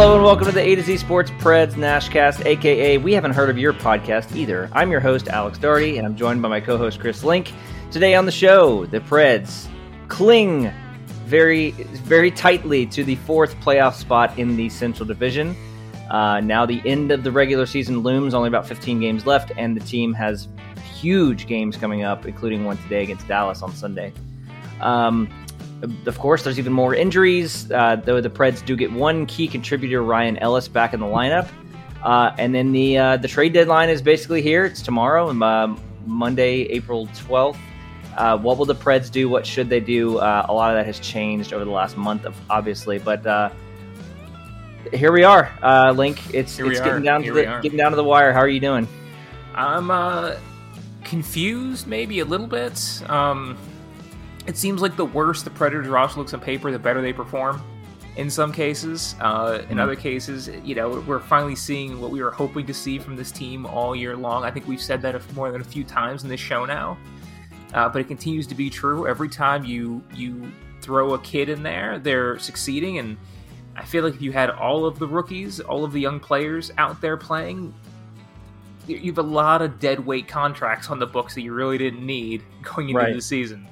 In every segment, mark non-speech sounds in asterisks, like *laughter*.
Hello and welcome to the A to Z Sports Preds Nashcast, aka We Haven't Heard of Your Podcast Either. I'm your host, Alex Darty, and I'm joined by my co host, Chris Link. Today on the show, the Preds cling very, very tightly to the fourth playoff spot in the Central Division. Uh, now the end of the regular season looms, only about 15 games left, and the team has huge games coming up, including one today against Dallas on Sunday. Um, of course, there's even more injuries, uh, though the Preds do get one key contributor, Ryan Ellis, back in the lineup. Uh, and then the uh, the trade deadline is basically here. It's tomorrow, um, Monday, April 12th. Uh, what will the Preds do? What should they do? Uh, a lot of that has changed over the last month, of obviously, but uh, here we are, Link. It's Here it's getting down to the getting down to the wire. How are you doing? I'm uh, confused, maybe a little bit. Um, it seems like the worse the Predators roster looks on paper, the better they perform. In some cases, uh, in Mhm. other cases, you know, we're finally seeing what we were hoping to see from this team all year long. I think we've said that more than a few times in this show now, uh, but it continues to be true. Every time you you throw a kid in there, they're succeeding, and I feel like if you had all of the rookies, all of the young players out there playing, you you have a lot of dead weight contracts on the books that you really didn't need *laughs* going into Right. the season.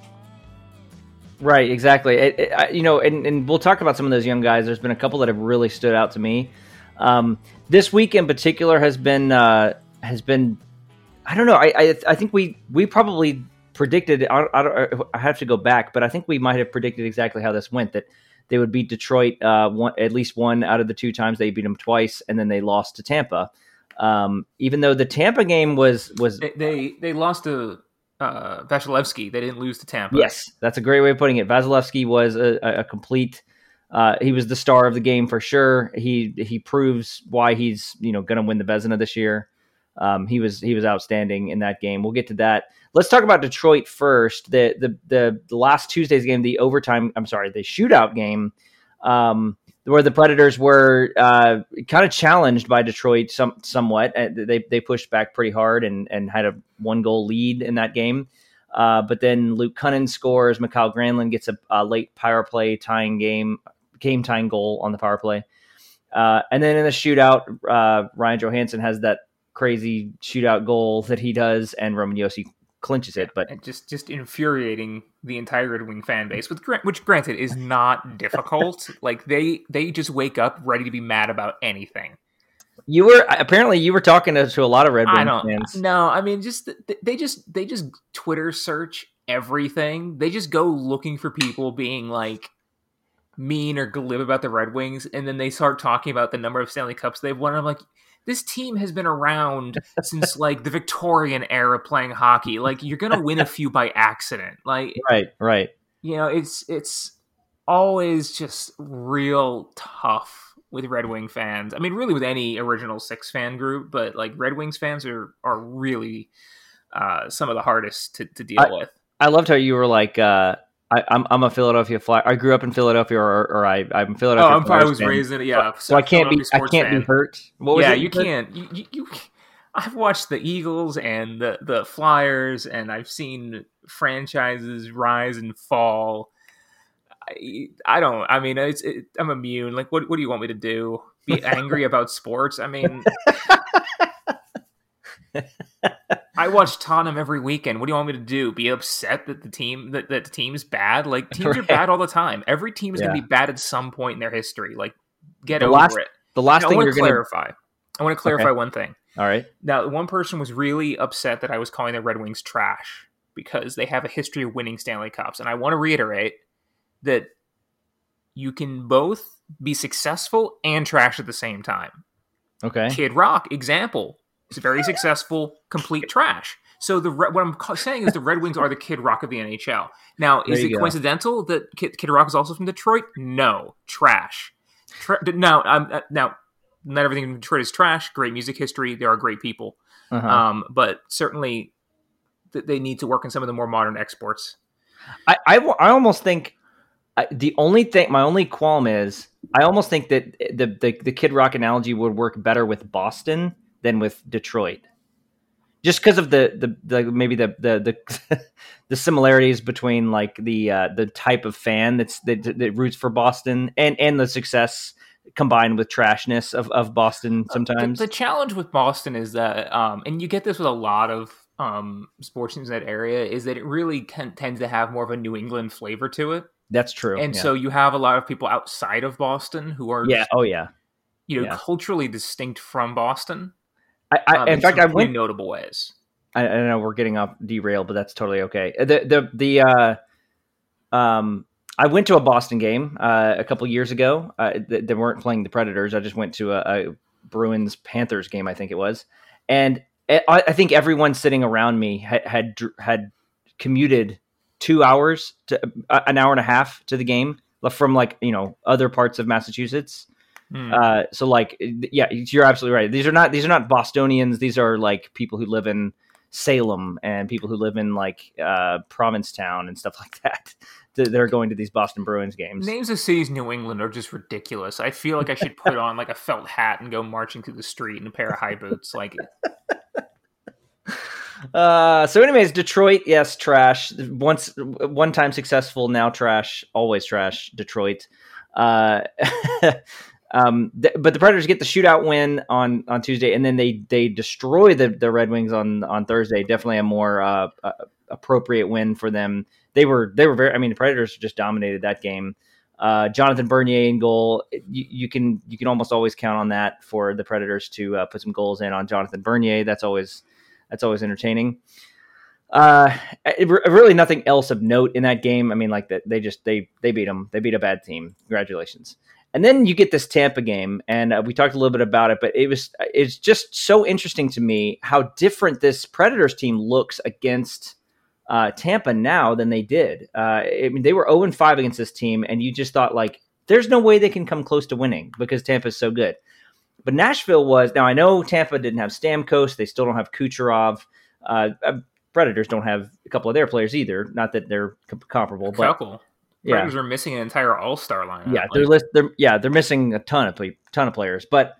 Right, exactly. It, it, I- you know, and, and we'll talk about some of those young guys. There's been a couple that have really stood out to me. Um, this week in particular has been uh, has been. I don't know. I, I I think we we probably predicted. I, I, I have to go back, but I think we might have predicted exactly how this went. That they would beat Detroit uh, one, at least one out of the two times they beat them twice, and then they lost to Tampa. Um, even though the Tampa game was was They they, they lost to uh, Vasilevskiy. They didn't lose to Tampa. Yes, that's a great way of putting it. Vasilevskiy was a, a, complete. Uh, he was the star of the game for sure. He he proves why he's you know going to win the Vezina this year. Um, he was he was outstanding in that game. We'll get to that. Let's talk about Detroit first. The the the, the last Tuesday's game, the overtime. I'm sorry, the shootout game, um, where the Predators were uh, kind of challenged by Detroit some somewhat. Uh, They they pushed back pretty hard and and had a one goal lead in that game. Uh, but then Luke Kunin scores. Mikael Granlund gets a, a late power play tying game, game tying goal on the power play. Uh, and then in the shootout, uh, Ryan Johansen has that crazy shootout goal that he does, and Roman Josi clinches it. But And just just infuriating the entire Red Wing fan base, with which granted is not difficult. *laughs* like they they just wake up ready to be mad about anything. you were apparently you were talking to, to a lot of Red I don't. fans. No, I mean, just they just they just Twitter search everything. They just go looking for people being like mean or glib about the Red Wings, and then they start talking about the number of Stanley Cups they've won. I'm like, this team has been around *laughs* since like the Victorian era playing hockey. Like, you're gonna win a *laughs* few by accident. Like, Right, right. you know, it's it's always just real tough with Red Wing fans. I mean, really with any original six fan group, but like Red Wings fans are are really uh, some of the hardest to, to deal I- with. I loved how you were like, uh, I, I'm I'm a Philadelphia Flyer. I grew up in Philadelphia, or, or I I'm a Oh, Philadelphia. I'm, I was fan. raised in it. Yeah, so I can't be I can't fan. be hurt. What was yeah, it you can't. You, you, you, I've watched the Eagles and the the Flyers, and I've seen franchises rise and fall. I, I don't. I mean, it's it, I'm immune. Like, what what do you want me to do? Be *laughs* angry about sports? I mean, *laughs* I watch Tottenham every weekend. What do you want me to do? Be upset that the team that, that the team's bad? Like teams are *laughs* bad all the time. Every team is Yeah. going to be bad at some point in their history. Like, get The over last- it. The last Now, I thing want you're gonna. clarify. I want to clarify one thing. All right. Now, one person was really upset that I was calling the Red Wings trash because they have a history of winning Stanley Cups. And I want to reiterate that you can both be successful and trash at the same time. Okay. Kid Rock, example, is very successful, complete trash. So the what I'm saying is the Red Wings are the Kid Rock of the NHL. Now, is it go. coincidental that Kid, Kid, Rock is also from Detroit? No, trash. Tra- now, um, uh, now, not everything in Detroit is trash. Great music history. There are great people, uh-huh. um, but certainly th- they need to work on some of the more modern exports. I, I, I almost think I, the only thing, my only qualm is, I almost think that the, the the Kid Rock analogy would work better with Boston than with Detroit, just because of the, the the maybe the the the, *laughs* the similarities between like the uh, the type of fan that's that, that roots for Boston and and the success combined with trashness of, of Boston sometimes. Uh, the, the, challenge with Boston is that, um, and you get this with a lot of um, sports teams in that area, is that it really can, tends to have more of a New England flavor to it. That's true. And yeah. so you have a lot of people outside of Boston who are yeah, oh yeah, you know, yeah. culturally distinct from Boston. I, I um, in, in fact, I went notable ways. I, I, know we're getting off derailed, but that's totally okay. The the the uh, um, I went to a Boston game uh, a couple years ago. Uh, they, they, weren't playing the Predators. I just went to a, a Bruins Panthers game, I think it was, and I, I think everyone sitting around me had had, had commuted two hours to uh, an hour and a half to the game from like you know other parts of Massachusetts. Hmm. Uh, so like yeah, you're absolutely right. These are not these are not Bostonians. These are like people who live in Salem and people who live in like uh, Provincetown and stuff *laughs* like that. They're going to these Boston Bruins games. Names of cities New England are just ridiculous. I feel like I should put on like a felt hat and go marching through the street in a pair of high boots. Like *laughs* Uh, so, anyways, Detroit, yes, trash. Once, one time successful, now trash. Always trash. Detroit. Uh, *laughs* um, th- but the Predators get the shootout win on on Tuesday, and then they they destroy the the Red Wings on on Thursday. Definitely a more uh, uh, appropriate win for them. They were they were very. I mean, the Predators just dominated that game. Uh, Jonathan Bernier in goal. You, you, can you can almost always count on that for the Predators to uh, put some goals in on Jonathan Bernier. That's always that's always entertaining. Uh, really nothing else of note in that game. I mean, like that they just they they beat them. They beat a bad team. Congratulations. And then you get this Tampa game, and uh, we talked a little bit about it, but it was it's just so interesting to me how different this Predators team looks against uh, Tampa now than they did. Uh, I mean, they were zero oh five against this team, and you just thought like, there's no way they can come close to winning because Tampa's so good. But Nashville was now. I know Tampa didn't have Stamkos. They still don't have Kucherov. Uh, uh Predators don't have a couple of their players either. Not that they're comparable, but couple. Predators yeah. are missing an entire All Star line. Yeah, they're list. They're yeah, they're missing a ton of ton of players, but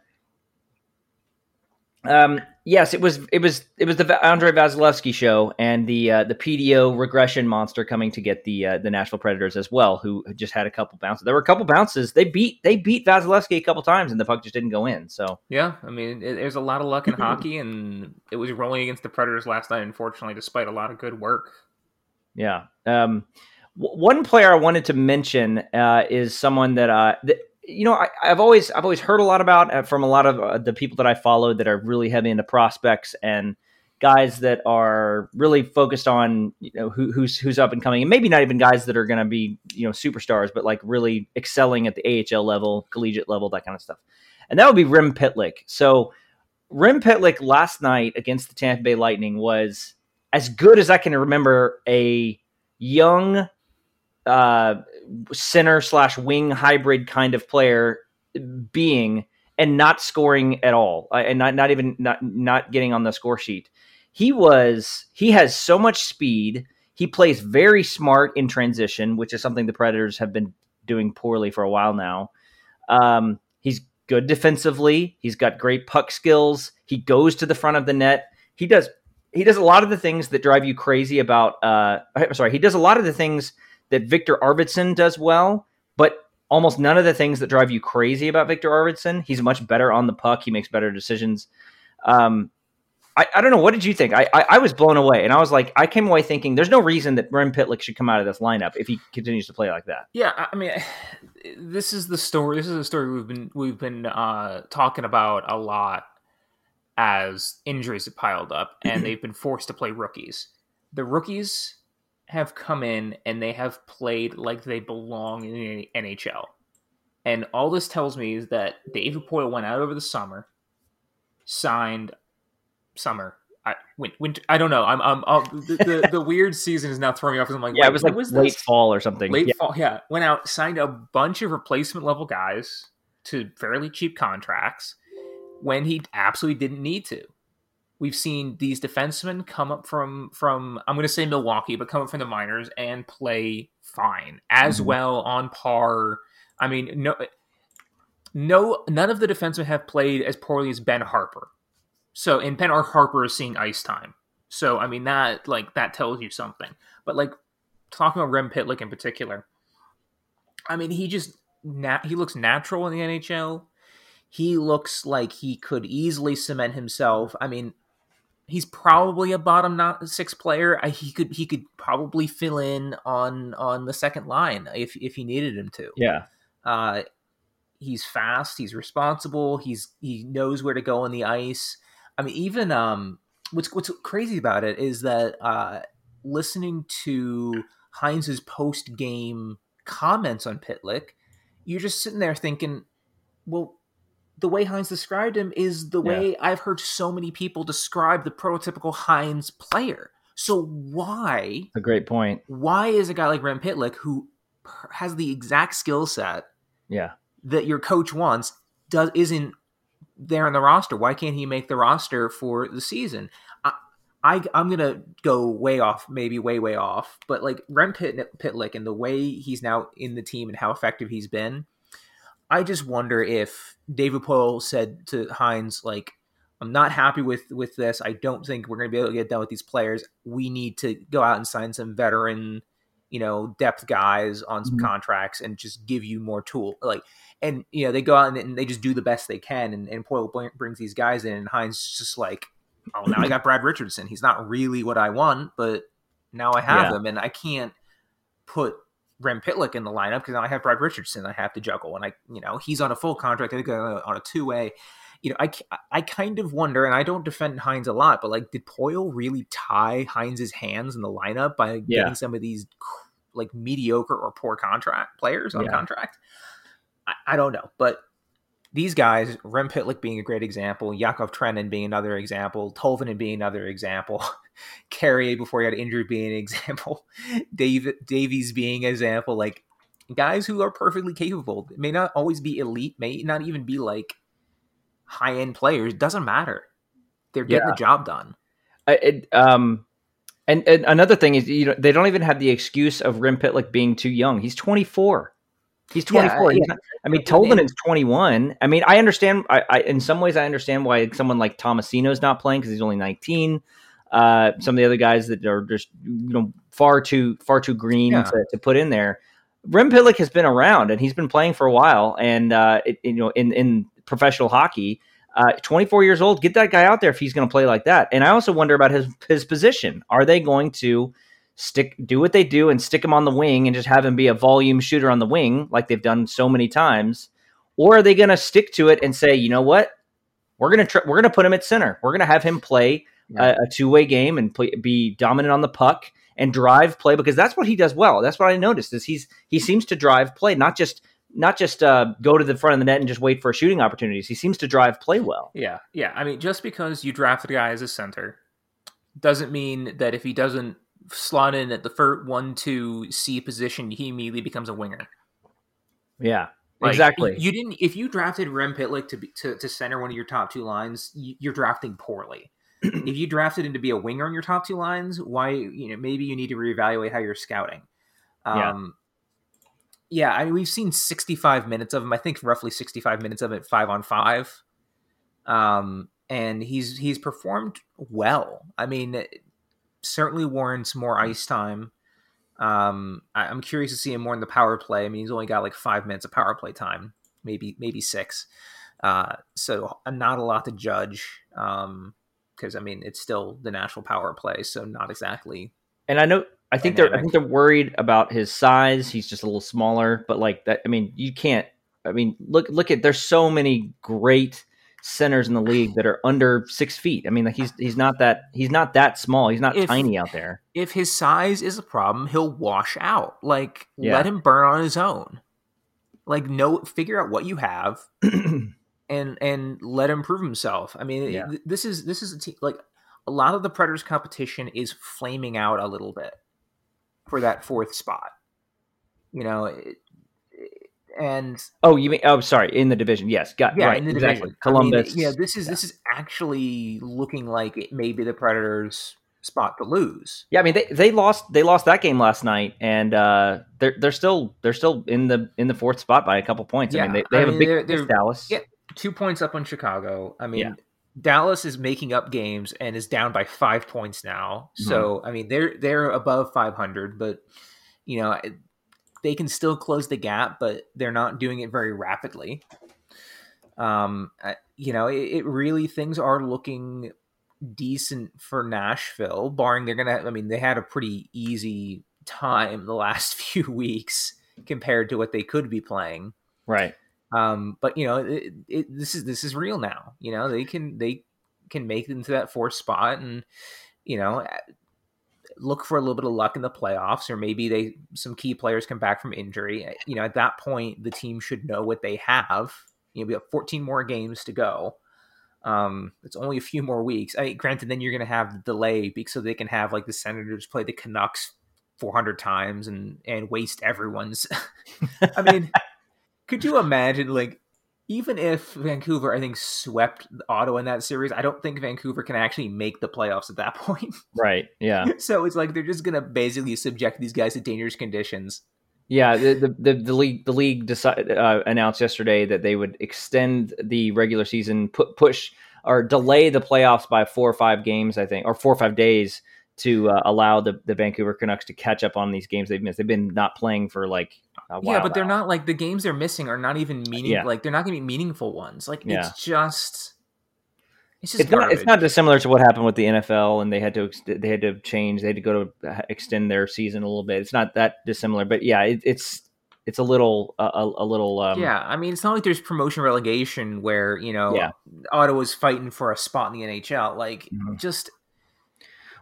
um, yes, it was it was it was the Andre Vasilevskiy show and the uh, the PDO regression monster coming to get the uh, the Nashville Predators as well, who just had a couple bounces. There were a couple bounces. They beat they beat Vasilevskiy a couple times, and the puck just didn't go in. So yeah, I mean, it, there's a lot of luck in *laughs* hockey, and it was rolling against the Predators last night. Unfortunately, despite a lot of good work. Yeah. Um, w- one player I wanted to mention uh, is someone that uh, that you know, I, have always I've always heard a lot about uh, from a lot of uh, the people that I followed that are really heavy into prospects and guys that are really focused on you know who, who's who's up and coming, and maybe not even guys that are going to be you know superstars, but like really excelling at the AHL level, collegiate level, that kind of stuff. And that would be Rem Pitlick. So Rem Pitlick last night against the Tampa Bay Lightning was as good as I can remember a young uh, center slash wing hybrid kind of player being and not scoring at all uh, and not not even not not getting on the score sheet. He was he has so much speed. He plays very smart in transition, which is something the Predators have been doing poorly for a while now. Um, he's good defensively. He's got great puck skills. He goes to the front of the net. He does he does a lot of the things that drive you crazy about uh sorry, he does a lot of the things that Viktor Arvidsson does well, but almost none of the things that drive you crazy about Viktor Arvidsson. He's much better on the puck. He makes better decisions. Um, I, I, don't know. What did you think? I, I, I, was blown away, and I was like, I came away thinking there's no reason that Rem Pitlick should come out of this lineup if he continues to play like that. Yeah, I mean, *sighs* this is the story. This is a story we've been we've been uh, talking about a lot as injuries have piled up, and *clears throat* they've been forced to play rookies. The rookies have come in and they have played like they belong in the NHL. And all this tells me is that David Poile went out over the summer, signed summer, I winter. I don't know. I'm. I'm. i the, the, *laughs* the weird season is now throwing me off. Because I'm like, yeah, it was like was late this? fall or something. Late yeah. fall. Yeah, went out, signed a bunch of replacement level guys to fairly cheap contracts when he absolutely didn't need to. We've seen these defensemen come up from from I'm going to say Milwaukee, but come up from the minors and play fine as mm-hmm. well on par. I mean, no, no, none of the defensemen have played as poorly as Ben Harper. so and Ben Harper is seeing ice time. So I mean that like that tells you something. But like talking about Rem Pitlick in particular, I mean he just nat- he looks natural in the NHL. He looks like he could easily cement himself. I mean, he's probably a bottom not six player. He could he could probably fill in on on the second line if if he needed him to. Yeah. Uh, he's fast. He's responsible. He's he knows where to go on the ice. I mean, even um, what's what's crazy about it is that uh, listening to Hynes's post game comments on Pitlick, you're just sitting there thinking, well, the way Hynes described him is the way yeah. I've heard so many people describe the prototypical Hynes player. So why? A great point. Why is a guy like Rem Pitlick who has the exact skill set, yeah, that your coach wants, does isn't there in the roster. Why can't he make the roster for the season? I, I am gonna go way off, maybe way way off, but like Rem Pit, Pitlick and the way he's now in the team and how effective he's been, I just wonder if David Poile said to Hynes like. I'm not happy with with this. I don't think we're going to be able to get done with these players. We need to go out and sign some veteran, you know, depth guys on some mm-hmm. contracts and just give you more tool. Like and you know they go out and, and they just do the best they can. And, and Poile brings these guys in, and Hynes just like, oh, now I got Brad Richardson. He's not really what I want, but now I have yeah. him, and I can't put Rem Pitlick in the lineup because now I have Brad Richardson. I have to juggle, and I, you know, he's on a full contract. I think uh, on a two way. You know, I, I kind of wonder, and I don't defend Hynes a lot, but like, did Poile really tie Hynes's hands in the lineup by yeah. getting some of these like mediocre or poor contract players on yeah. contract? I, I don't know, but these guys, Rem Pitlick being a great example, Yakov Trenin being another example, Tolvanen being another example, *laughs* Carrier before he got injured being an example, *laughs* Dave Davies being an example, like guys who are perfectly capable. may not always be elite, may not even be like high end players. Doesn't matter. They're getting yeah. the job done. it, um, and, and, another thing is, you know, they don't even have the excuse of Rem Pitlick being too young. He's 24. He's 24. Yeah, yeah. I mean, Tolvanen is 21. I mean, I understand. I, I, in some ways, I understand why someone like Tomasino is not playing because he's only 19. Uh, some of the other guys that are just you know far too far too green yeah. to, to, put in there. Rem Pitlick has been around and he's been playing for a while, and uh, it, you know in in professional hockey. Uh, 24 years old, get that guy out there if he's going to play like that. And I also wonder about his his position. Are they going to stick do what they do and stick him on the wing and just have him be a volume shooter on the wing like they've done so many times. Or are they going to stick to it and say you know what? We're going to tr- we're going to put him at center. We're going to have him play yeah. a, a, two-way game and play, be dominant on the puck and drive play because that's what he does well. That's what i noticed is he's he seems to drive play not just not just uh, go to the front of the net and just wait for shooting opportunities. He seems to drive play well. Yeah yeah. I mean just because you drafted a guy as a center doesn't mean that if he doesn't slot in at the first one two C position, he immediately becomes a winger. Yeah, like, exactly. You didn't if you drafted Rem Pitlick to, be, to to center one of your top two lines, you're drafting poorly. *clears throat* if you drafted him to be a winger on your top two lines, why you know maybe you need to reevaluate how you're scouting. Um, yeah. yeah, I mean, we've seen 65 minutes of him. I think roughly 65 minutes of it five on five. Um, and he's he's performed well. I mean, certainly warrants more ice time. Um, I, am curious to see him more in the power play. I mean, he's only got like five minutes of power play time, maybe maybe six. Uh, so uh, not a lot to judge. Um, because I mean, it's still the natural power play, so not exactly. And I know, I think dynamic. they're, I think they're worried about his size. He's just a little smaller, but like that. I mean, you can't. I mean, look, look at. There's so many great centers in the league that are under six feet. I mean, like he's he's not that he's not that small. He's not if, tiny out there. If his size is a problem, he'll wash out. Like yeah. let him burn on his own. Like no, figure out what you have, *clears throat* and and let him prove himself. I mean, yeah. this is this is a team like a lot of the Predators' competition is flaming out a little bit for that fourth spot. You know, it, and oh, you mean oh, sorry, in the division, yes, got yeah, right, in the exactly. division. Columbus. I mean, yeah, this is this is actually looking like it may be the Predators' spot to lose. Yeah, I mean they, they lost they lost that game last night, and uh, they're they're still they're still in the in the fourth spot by a couple points. Yeah, I mean they, they I have mean, a big they're- they're- Dallas. Yeah, two points up on Chicago. I mean, Yeah. Dallas is making up games and is down by five points now. So Mm-hmm. I mean, they're they're above 500, but you know they can still close the gap, but they're not doing it very rapidly. Um, I- you know, it, it really things are looking decent for Nashville, barring they're gonna. I mean, they had a pretty easy time the *laughs* last few weeks compared to what they could be playing. Right. Um, but you know, it, it, this is this is real now. You know, they can they can make it into that fourth spot, and you know, look for a little bit of luck in the playoffs, or maybe they some key players come back from injury. You know, at that point, the team should know what they have. You know, we have 14 more games to go. Um, it's only a few more weeks. I granted, then you're going to have the delay so they can have like the Senators play the Canucks 400 times and and waste everyone's. *laughs* I mean, could you imagine like even if Vancouver I think swept Ottawa in that series, I don't think Vancouver can actually make the playoffs at that *laughs* point. Right. Yeah. *laughs* so it's like they're just going to basically subject these guys to dangerous conditions. Yeah, the the, the, the league the league decided uh, announced yesterday that they would extend the regular season, put push or delay the playoffs by four or five games, I think, or four or five days to uh, allow the, the Vancouver Canucks to catch up on these games they've missed. They've been not playing for like. Yeah, but they're not like the games they're missing are not even meaning Yeah. like they're not going to be meaningful ones. Like Yeah. it's just it's just It's not. It's not dissimilar to what happened with the NFL, and they had to they had to change. They had to go to uh, extend their season a little bit. It's not that dissimilar, but yeah, it, it's it's a little uh, a, a little um, yeah, I mean, it's not like there's promotion relegation where you know Yeah. Ottawa's fighting for a spot in the NHL. Like, Mhm. just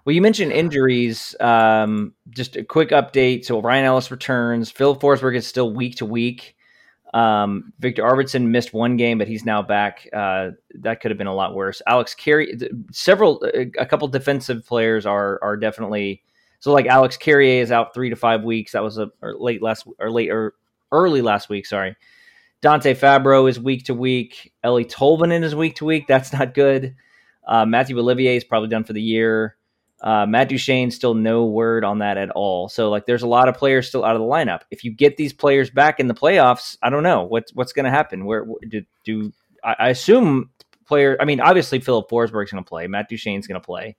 Well, you mentioned injuries. Um, just a quick update. So Ryan Ellis returns. Filip Forsberg is still week to week. Um, Viktor Arvidsson missed one game, but he's now back. Uh, that could have been a lot worse. Alex Carey, several, a a couple defensive players are are definitely so. Like Alex Carrier is out three to five weeks. That was a late last or late or early last week. Sorry. Dante Fabro is week to week. Eeli Tolvanen is week to week. That's not good. Uh, Mathieu Olivier is probably done for the year. Uh, Matt Duchene still no word on that at all. So like, there's a lot of players still out of the lineup. If you get these players back in the playoffs, I don't know what's what's going to happen. Where do, do I, I assume player? I mean, obviously Filip Forsberg's going to play. Matt Duchene's going to play.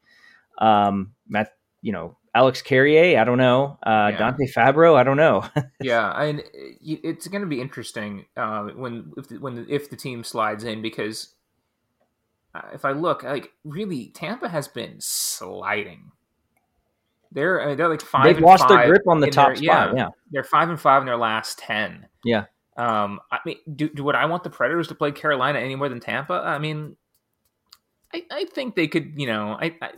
Um, Matt, you know, Alex Carrier, I don't know. Uh, Yeah. Dante Fabro, I don't know. *laughs* yeah, and it's going to be interesting uh, when if the, when the, if the team slides in because uh, if I look, like really, Tampa has been sliding. They're I mean, they're like 5 They've lost their grip on the top their- spot. Yeah. they're five and five in their last ten. Yeah. Um, I mean, do, do would I want the Predators to play Carolina any more than Tampa? I mean, I, I think they could. You know, I, I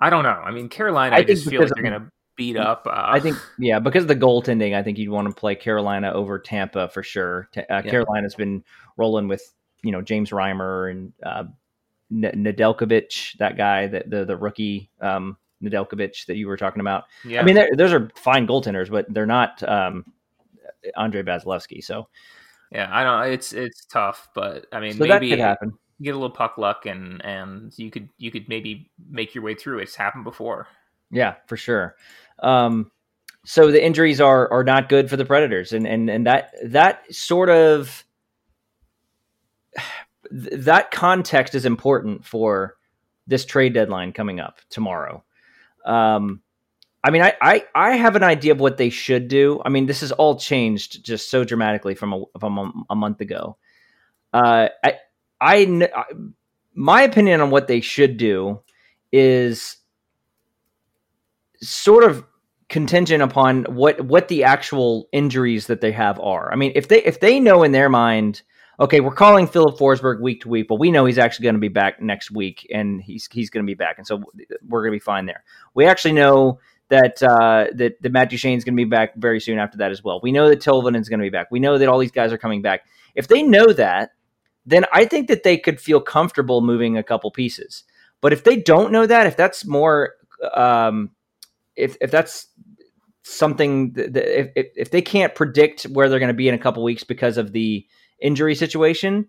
I don't know. I mean, Carolina, I I, just feel like they're gonna beat up. Uh, I think, yeah, because of the goaltending, I think you'd want to play Carolina over Tampa for sure. Uh, Yeah. Carolina's been rolling with, you know, James Reimer and uh, N- Nedeljkovic, that guy, that the, the rookie um, Nedeljkovic that you were talking about. yeah. I mean, those are fine goaltenders, but they're not um, Andre Vasilevskiy. So, Yeah, I don't. It's it's tough, but I mean, so that maybe could happen. get a little puck luck, and and you could you could maybe make your way through. It's happened before. Yeah, for sure. Um, so the injuries are are not good for the Predators, and and and that that sort of th- that context is important for this trade deadline coming up tomorrow. Um, I mean, I, I I have an idea of what they should do. I mean, this has all changed just so dramatically from a from a, a month ago. Uh, I I my opinion on what they should do is sort of contingent upon what what the actual injuries that they have are. I mean, if they if they know in their mind, okay, we're calling Filip Forsberg week to week, but we know he's actually going to be back next week, and he's he's going to be back, and so we're going to be fine there. We actually know that uh, that that Matt Duchene's going to be back very soon after that as well. We know that Tolvanen's going to be back. We know that all these guys are coming back. If they know that, then I think that they could feel comfortable moving a couple pieces. But if they don't know that, if that's more, um, if if that's something that if if they can't predict where they're going to be in a couple weeks because of the injury situation,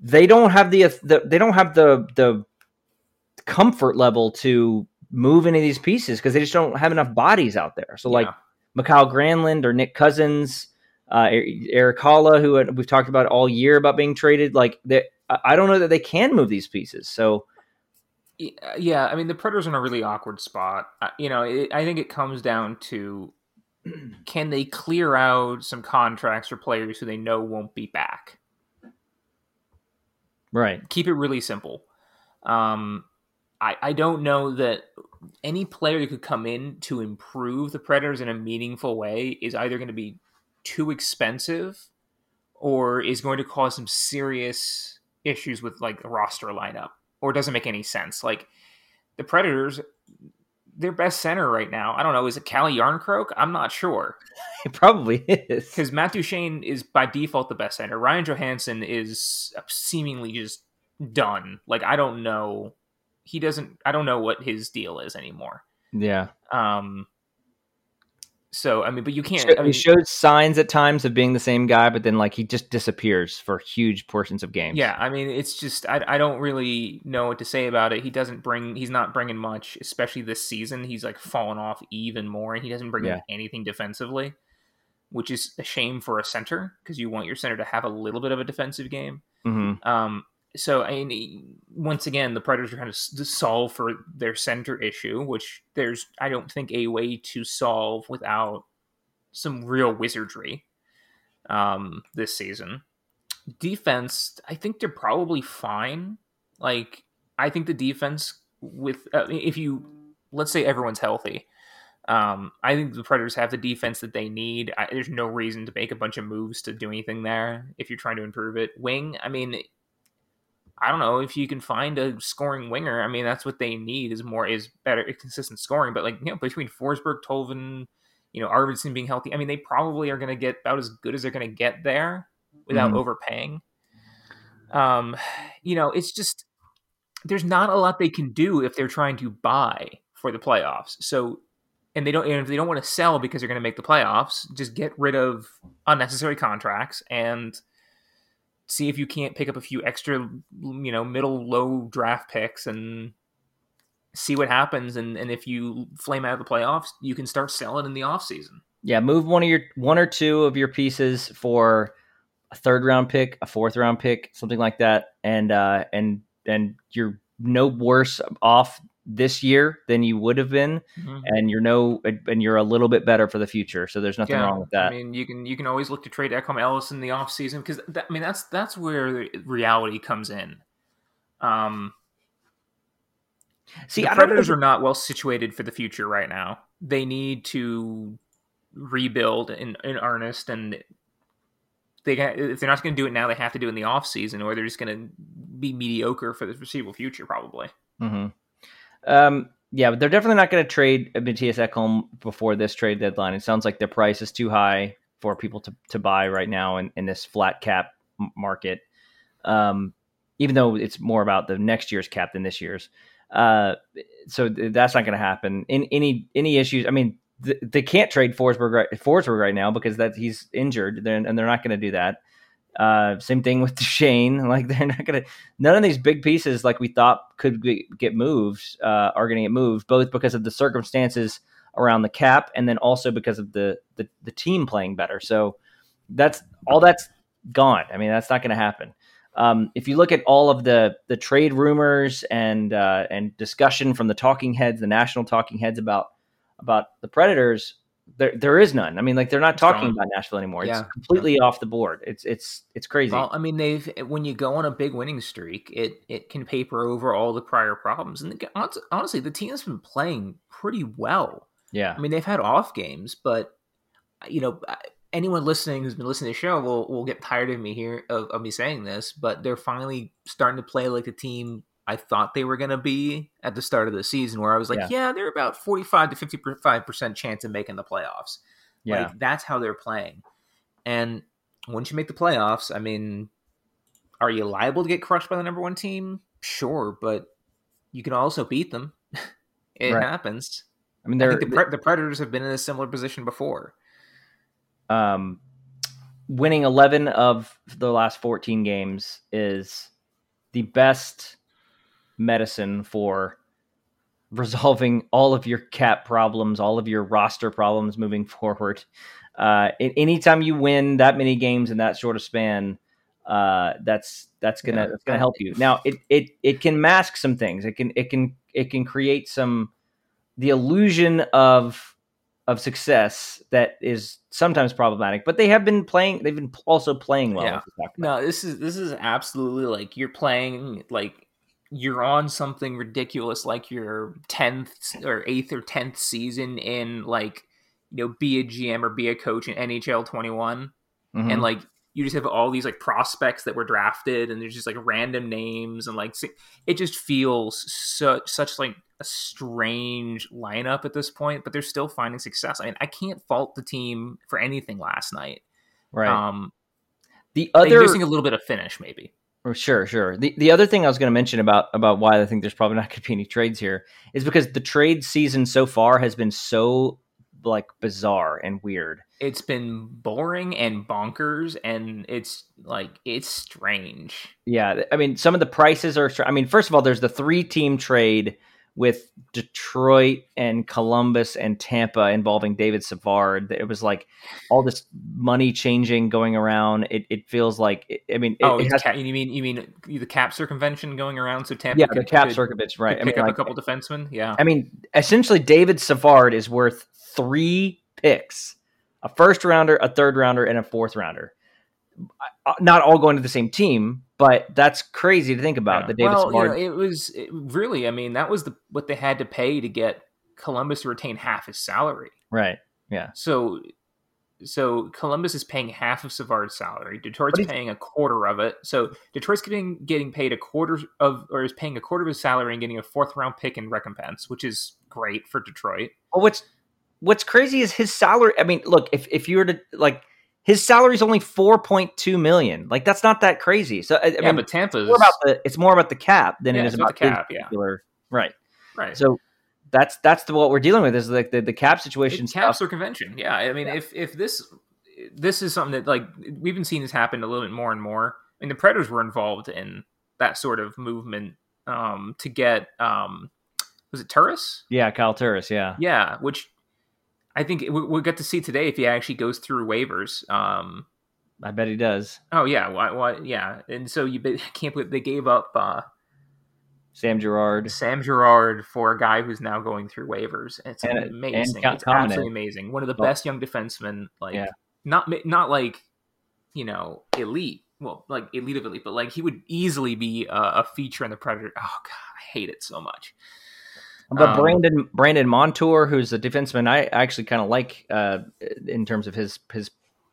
they don't have the, the they don't have the the comfort level to move any of these pieces because they just don't have enough bodies out there. So like Yeah. Mikael Granlund or Nick Cousins, uh, Erik Haula, who we've talked about all year about being traded, like they, I don't know that they can move these pieces. So uh, Yeah, I mean the Predators are in a really awkward spot. Uh, You know, it, I think it comes down to *clears throat* can they clear out some contracts for players who they know won't be back. right, Keep it really simple. Um, I I don't know that any player that could come in to improve the Predators in a meaningful way is either going to be too expensive or is going to cause some serious issues with like the roster lineup or doesn't make any sense. Like the Predators, their best center right now, I don't know, is it Calle Jarnkrok? I'm not sure *laughs* it probably is. because Matt Duchene is by default the best center. Ryan Johansen is seemingly just done. Like I don't know, he doesn't. I don't know what his deal is anymore. Yeah, Um. So I mean, but you can't. Sho- I he mean, shows signs at times of being the same guy, but then like he just disappears for huge portions of games. Yeah, I mean, it's just I, I don't really know what to say about it. He doesn't bring he's not bringing much, especially this season. He's like fallen off even more, and he doesn't bring Yeah. anything defensively, which is a shame for a center because you want your center to have a little bit of a defensive game. hmm Um, so I mean, once again, the Predators are trying to solve for their center issue, which there's I don't think a way to solve without some real wizardry. Um, this season, defense, I think they're probably fine. Like I think the defense with uh, if you let's say everyone's healthy. Um, I think the Predators have the defense that they need. I, there's no reason to make a bunch of moves to do anything there if you're trying to improve it. Wing, I mean, I don't know if you can find a scoring winger. I mean, that's what they need is more is better consistent scoring. But like you know, between Forsberg, Tolvin, you know, Arvidsson being healthy, I mean, they probably are going to get about as good as they're going to get there without Mhm. overpaying. Um, you know, it's just there's not a lot they can do if they're trying to buy for the playoffs. So, and they don't, and if they don't want to sell because they're going to make the playoffs, just get rid of unnecessary contracts and see if you can't pick up a few extra, you know, middle low draft picks and see what happens. And, and if you flame out of the playoffs, you can start selling in the off season. Yeah, move one of your one or two of your pieces for a third round pick, a fourth round pick, something like that, and uh, and and you're no worse off this year than you would have been, and you're no and you're a little bit better for the future. So there's nothing wrong with that. I mean, you can you can always look to trade Ekholm Ellis in the offseason because I mean that's that's where reality comes in. Um, See, the I don't Predators are not well situated for the future right now. They need to rebuild in, in earnest, and they got, if they're not going to do it now, they have to do it in the offseason, or they're just going to be mediocre for the foreseeable future, probably. Mhm. Um, yeah, but they're definitely not going to trade Mattias Ekholm before this trade deadline. It sounds like the price is too high for people to, to buy right now in, in this flat cap market. Um, even though it's more about the next year's cap than this year's. Uh, so th- that's not going to happen. In any any issues, I mean, th- they can't trade Forsberg right, Forsberg right now because that he's injured, then and they're not going to do that. Uh, same thing with *laughs* Shane. Like they're not gonna. None of these big pieces, like we thought, could be, get moved, uh, are going to get moved, both because of the circumstances around the cap, and then also because of the the, the team playing better. So that's all that's gone. I mean, that's not going to happen. Um, if you look at all of the the trade rumors and uh, and discussion from the talking heads, the national talking heads about about the Predators, there there is none. I mean, like they're not talking about Nashville anymore. Yeah. It's completely off the board. It's it's it's crazy. Well, I mean, they've when you go on a big winning streak, it it can paper over all the prior problems. And the- honestly, the team's been playing pretty well. yeah, I mean, they've had off games, but uh, you know, uh, anyone listening who's been listening to the show will will get tired of me here of, of me saying this. But they're finally starting to play like the team I thought they were going to be at the start of the season, where I was like, Yeah. yeah, they're about forty five to fifty five percent chance of making the playoffs. yeah. Like that's how they're playing. And once you make the playoffs, I mean, are you liable to get crushed by the number one team? Sure, but you can also beat them. *laughs* it Right. happens. I mean, I the, Pre- the Predators have been in a similar position before. um, winning 11 of the last 14 games is the best medicine for resolving all of your cap problems, all of your roster problems moving *laughs* forward. Uh, anytime you win that many games in that short of span, uh, that's that's gonna Yeah. that's gonna help you. Now it it it can mask some things. It can it can it can create some the illusion of of success that is sometimes problematic. But they have been playing. They've been also playing well. Yeah. we. No, this is this is absolutely like you're playing like you're on something ridiculous like your 10th or 8th or 10th season in like you know be a GM or be a coach in NHL 21 Mhm. and like you just have all these like prospects that were drafted and there's just like random names and like it just feels such such like a strange lineup at this point but they're still finding success i mean i can't fault the team for anything last night right. um the other missing a little bit of finish maybe Sure, sure. The the other thing I was going to mention about about why I think there's probably not going to be any trades here is because the trade season so far has been so like bizarre and weird. it's been boring and bonkers and it's like it's strange Yeah, I mean some of the prices are. I mean, first of all, there's the three team trade with Detroit and Columbus and Tampa involving David Savard. It was like all this money changing going around. It, it feels like I mean, it, oh it has- ca- you mean you mean the cap circumvention going around so Tampa yeah, could, the cap could- circuits, right? I pick mean, up like, a couple defensemen yeah I mean, essentially, David Savard is worth three picks: a first rounder, a third rounder, and a fourth rounder. Not all going to the same team, but that's crazy to think about. Yeah. The David well, Savard, you know, it was it, really. I mean, that was the what they had to pay to get Columbus to retain half his salary. right? Yeah. So, so Columbus is paying half of Savard's salary. Detroit's paying a quarter of it. So Detroit's getting getting paid a quarter of, or is paying a quarter of his salary and getting a fourth round pick in recompense, which is great for Detroit. Well, what's what's crazy is his salary. I mean, look, if if you were to like, his salary is only four point two million. Like, that's not that crazy. So, I, I yeah, mean, but Tampa's it's more about the it's more about the cap than Yeah, it is about about the cap, yeah. right. right. So that's that's the, what we're dealing with is like the, the cap situation stuff. caps or convention. Yeah, I mean, if if this this is something that like we've been seeing this happen a little bit more and more. I mean, the Predators were involved in that sort of movement um, to get um, was it Turris? Yeah, Kyle Turris. Yeah, Yeah, which I think we- we'll get to see today if he actually goes through waivers. Um, I bet he does. oh yeah, why, why, yeah, and so you be- *laughs* can't believe they gave up uh, Sam Girard. Sam Girard for a guy who's now going through waivers. It's And- amazing. and it's absolutely amazing. One of the best young defensemen. Like Yeah. not not like you know elite. Well, like elite of elite, but like he would easily be a, a feature in the Predator. Oh god, I hate it so much. But Um, Brandon Brandon Montour, who's a defenseman, I actually kind of like uh, in terms of his his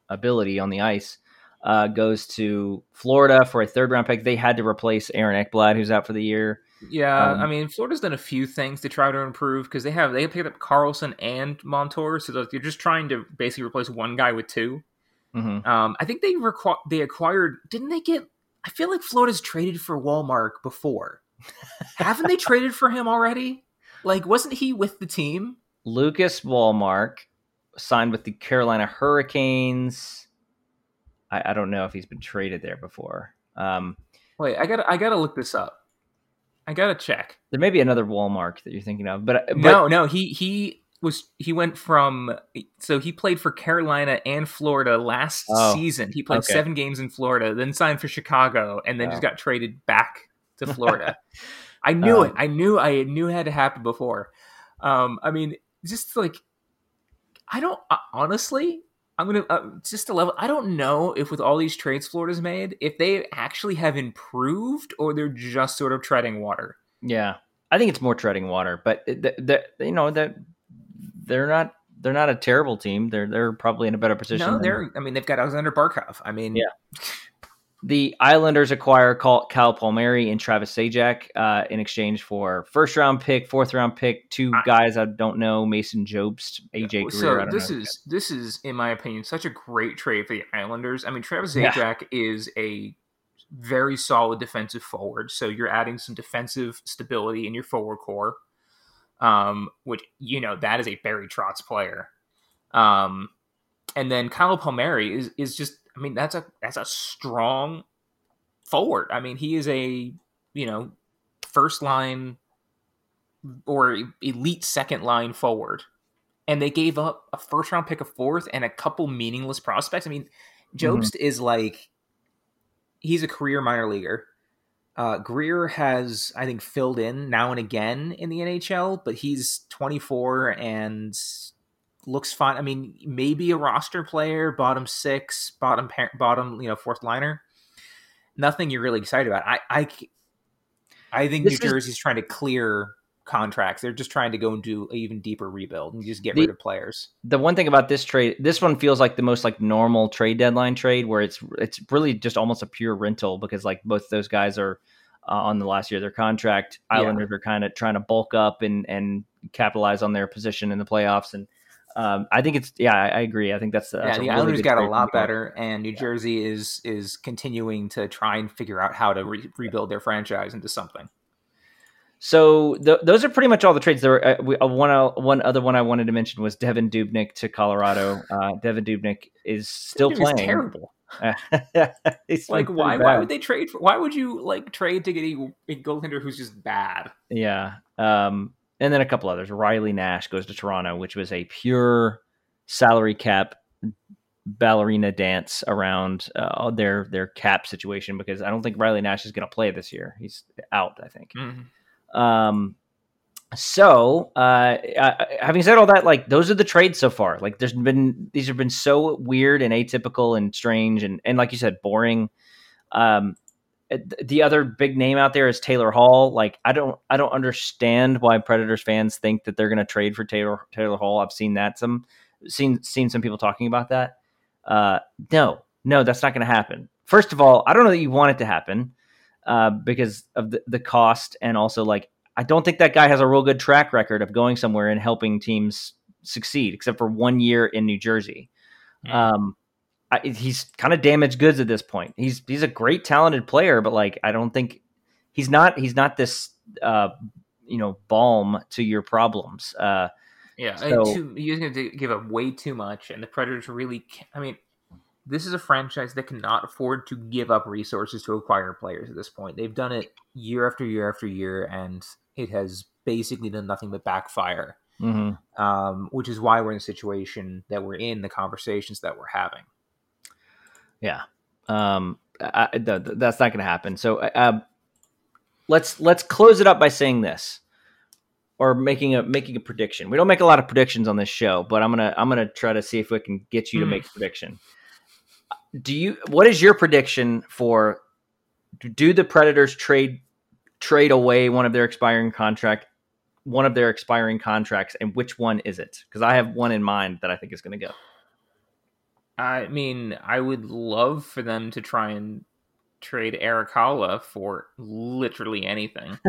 ability on the ice. Uh, goes to Florida for a third round pick. They had to replace Aaron Ekblad, who's out for the year. Yeah, Um, I mean Florida's done a few things to try to improve because they have they picked up Carlson and Montour, so they're just trying to basically replace one guy with two. hmm Um, I think they requ- they acquired. Didn't they get? I feel like Florida's traded for Wallmark before. *laughs* Haven't they traded for him already? Like, wasn't he with the team? Lucas Wallmark signed with the Carolina Hurricanes. I, I don't know if he's been traded there before. Um, Wait, I gotta I gotta look this up. I gotta check. there may be another Wallmark that you're thinking of, but, but no, no, he he was he went from so he played for Carolina and Florida last Oh, season. He played okay. seven games in Florida, then signed for Chicago, and then Wow. just got traded back to Florida. *laughs* I knew Um, it. I knew I knew it had to happen before. Um, I mean, just like I don't uh, honestly. I'm gonna uh, just a level. I don't know if with all these trades Florida's made, if they actually have improved or they're just sort of treading water. Yeah, I think it's more treading water, but the, the, you know that they're not they're not a terrible team. They're they're probably in a better position. No, they're. I mean, they've got Aleksander Barkov. I mean, Yeah. The Islanders acquire Cal, Palmieri and Travis Zajac uh, in exchange for first round pick, fourth round pick, two guys I don't know, Mason Jobst, AJ Greer. I So this is this is, in my opinion, such a great trade for the Islanders. I mean, Travis Yeah. Zajac is a very solid defensive forward. So you're adding some defensive stability in your forward core, um, which you know that is a Barry Trotz player. Um, and then Kyle Palmieri is is just I mean that's a that's a strong forward. I mean he is a you know first line or elite second line forward. And they gave up a first round pick, a fourth, and a couple meaningless prospects. I mean, Jobst mm-hmm. is like he's a career minor leaguer. Uh, Greer has, I think, filled in now and again in the NHL, but he's 24 and looks fine. I mean, maybe a roster player, bottom six, bottom bottom, you know, fourth liner. Nothing you're really excited about. I I, I think this New is, Jersey's trying to clear contracts. They're just trying to go and do an even deeper rebuild and just get the, rid of players. The one thing about this trade, this one feels like the most like normal trade deadline trade where it's it's really just almost a pure rental because like both those guys are uh, on the last year of their contract. Islanders yeah. are kind of trying to bulk up and and capitalize on their position in the playoffs and. Um, I think it's yeah, I, I, agree. I think that's, that's yeah. The really Islanders got a lot better, and New yeah. Jersey is is continuing to try and figure out how to re- rebuild their franchise into something. So th- those are pretty much all the trades. There were uh, we, uh, one uh, one other one I wanted to mention was Devan Dubnyk to Colorado. Uh, Devan Dubnyk is still playing. terrible. *laughs* like why? Bad. Why would they trade? For, why would you like trade to get a, a goaltender who's just bad? Yeah. Um, and then a couple others. Riley Nash goes to Toronto, which was a pure salary cap ballerina dance around uh, their their cap situation because I don't think Riley Nash is going to play this year. He's out. I think. Mm-hmm. Um, so, uh, having said all that, like those are the trades so far. Like, there's been these have been so weird and atypical and strange and and like you said, boring. Um, the other big name out there is Taylor Hall. Like, I don't I don't understand why Predators fans think that they're going to trade for Taylor Taylor Hall. I've seen that some seen seen some people talking about that. Uh, no, no, that's not going to happen. First of all, I don't know that you want it to happen uh, because of the, the cost and also like I don't think that guy has a real good track record of going somewhere and helping teams succeed, except for one year in New Jersey. Mm. Um, I, he's kind of damaged goods at this point. He's he's a great talented player, but like I don't think he's not he's not this uh, you know balm to your problems. Uh, yeah, so, too, he's going to give up way too much, and the Predators really. I mean, this is a franchise that cannot afford to give up resources to acquire players at this point. They've done it year after year after year, and it has basically done nothing but backfire. Mm-hmm. Um, which is why we're in the situation that we're in, the conversations that we're having. Yeah, um, I, I, that's not going to happen. So uh, let's let's close it up by saying this, or making a making a prediction. We don't make a lot of predictions on this show, but I'm gonna I'm gonna try to see if we can get you mm. to make a prediction do you what is your prediction for do the Predators trade trade away one of their expiring contract one of their expiring contracts and which one is it? Because I have one in mind that I think is going to go. I mean, I would love for them to try and trade Haula for literally anything. *laughs*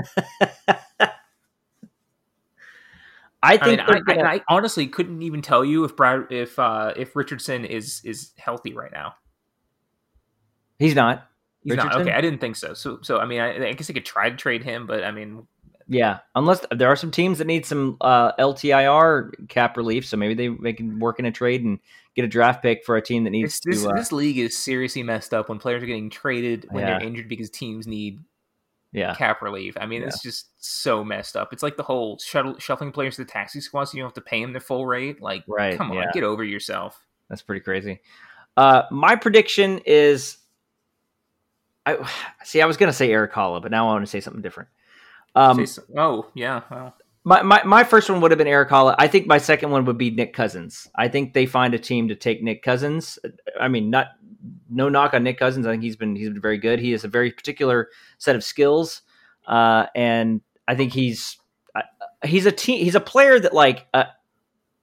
I think I, mean, I, gonna... I, I, honestly couldn't even tell you if Brad if uh, if Richardson is is healthy right now. He's not. He's Richardson? not. Okay, I didn't think so. So, so I mean, I, I guess I could try to trade him, but I mean, yeah, unless there are some teams that need some uh, LTIR cap relief, so maybe they, they can work in a trade and get a draft pick for a team that needs this, to. Uh, this league is seriously messed up when players are getting traded when yeah. they're injured because teams need yeah. cap relief. I mean, yeah. it's just so messed up. It's like the whole shuttle, shuffling players to the taxi squad so you don't have to pay them their full rate. Like, right, come on, yeah. get over yourself. That's pretty crazy. Uh, my prediction is I *sighs* see. I was going to say Erik Haula, but now I want to say something different. Um, oh yeah. Well. My, my my first one would have been Erik Haula. I think my second one would be Nick Cousins. I think they find a team to take Nick Cousins. I mean, not no knock on Nick Cousins. I think he's been he's been very good. He has a very particular set of skills, uh, and I think he's uh, he's a team. He's a player that like uh,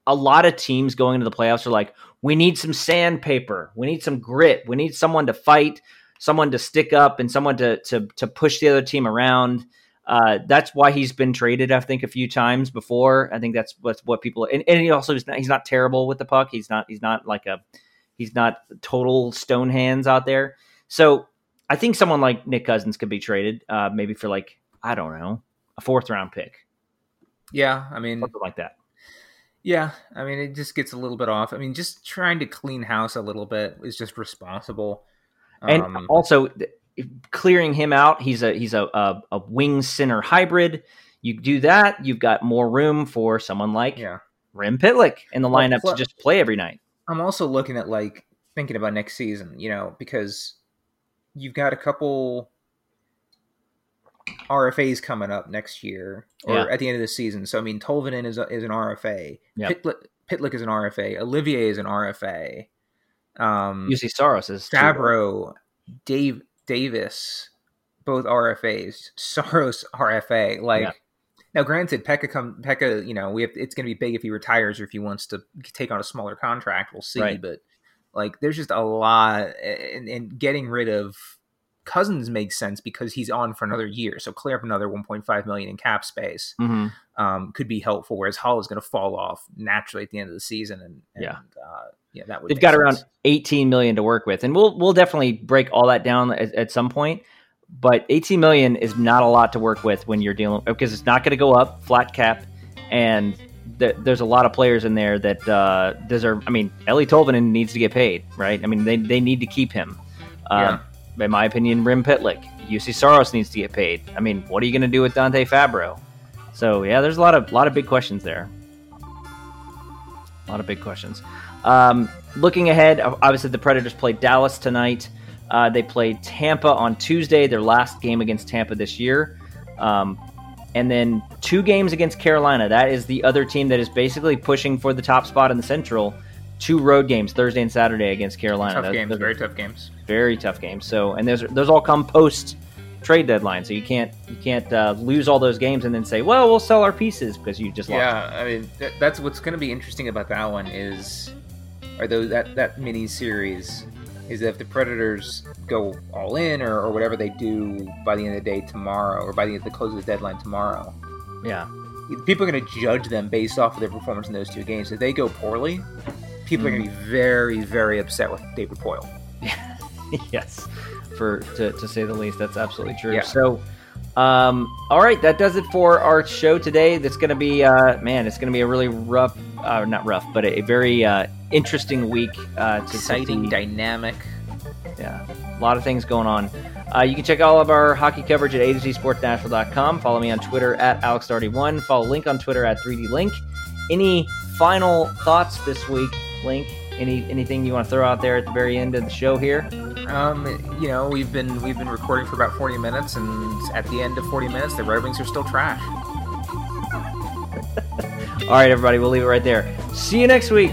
a lot of teams going into the playoffs are like, we need some sandpaper, we need some grit, we need someone to fight someone to stick up and someone to to to push the other team around. Uh, that's why he's been traded, I think, a few times before. I think that's what's what people and, and he also is not, he's not terrible with the puck. He's not he's not like a he's not total stone hands out there. So I think someone like Nick Cousins could be traded, uh, maybe for like I don't know a fourth round pick, Yeah, I mean, something like that. yeah, I mean, it just gets a little bit off. I mean, just trying to clean house a little bit is just responsible. And Um, also clearing him out, he's a he's a, a a wing center hybrid. You do that, you've got more room for someone like yeah, Rem Pitlick in the Well, lineup pl- to just play every night. I'm also looking at like thinking about next season, you know, because you've got a couple RFAs coming up next year or Yeah. at the end of the season. So I mean, Tolvanen is a, is an RFA. Yep. Pitlick, Pitlick is an RFA. Olivier is an RFA. Um, Juuse Saros is. Fabbro, Dave Davis, both RFAs. Saros RFA. Like Yeah. now, granted, Pekka come Pekka. You know, we have, it's going to be big if he retires or if he wants to take on a smaller contract. We'll see. Right. But like, there's just a lot, and, and getting rid of Cousins makes sense because he's on for another year. So clear up another 1.5 million in cap space Mhm. um, could be helpful. Whereas Hall is going to fall off naturally at the end of the season, and, and Yeah. uh, yeah, that would They've got sense. around 18 million to work with, and we'll we'll definitely break all that down at, at some point. But 18 million is not a lot to work with when you're dealing because it's not going to go up flat cap, and th- there's a lot of players in there that uh, deserve. I mean, Eeli Tolvanen needs to get paid, right? I mean, they, they need to keep him. Um, In my opinion, Rem Pitlick, Juuse Saros needs to get paid. I mean, what are you going to do with Dante Fabbro? So yeah, there's a lot of lot of big questions there. A lot of big questions. Um, looking ahead, obviously the Predators played Dallas tonight. Uh, they played Tampa on Tuesday, their last game against Tampa this year. Um, and then two games against Carolina. That is the other team that is basically pushing for the top spot in the Central. Two road games, Thursday and Saturday against Carolina. tough Those- games, those are very tough games. very tough games. So, and those those all come post trade deadline. So you can't you can't uh, lose all those games and then say, well, we'll sell our pieces because you just lost. Yeah, I mean that, that's what's going to be interesting about that one is, are those that that mini series is that if the Predators go all in or, or whatever they do by the end of the day tomorrow or by the, the close of the deadline tomorrow, yeah, people are going to judge them based off of their performance in those two games. If they go poorly, people are going to be very very upset with David Poile. *laughs* yes, for to, to say the least. That's absolutely true. Yeah. So, um, all right, that does it for our show today. That's going to be, uh, man, it's going to be a really rough, uh, not rough, but a, a very uh, interesting week. Uh, to, Exciting, see. dynamic. Yeah, a lot of things going on. Uh, you can check all of our hockey coverage at a to. Follow me on Twitter at AlexDarty1. Follow Link on Twitter at 3D Link. Any final thoughts this week, Link? Any anything you want to throw out there at the very end of the show here? Um, you know, we've been we've been recording for about forty minutes, and at the end of forty minutes, the Red Wings are still trash. *laughs* All right, everybody, we'll leave it right there. See you next week.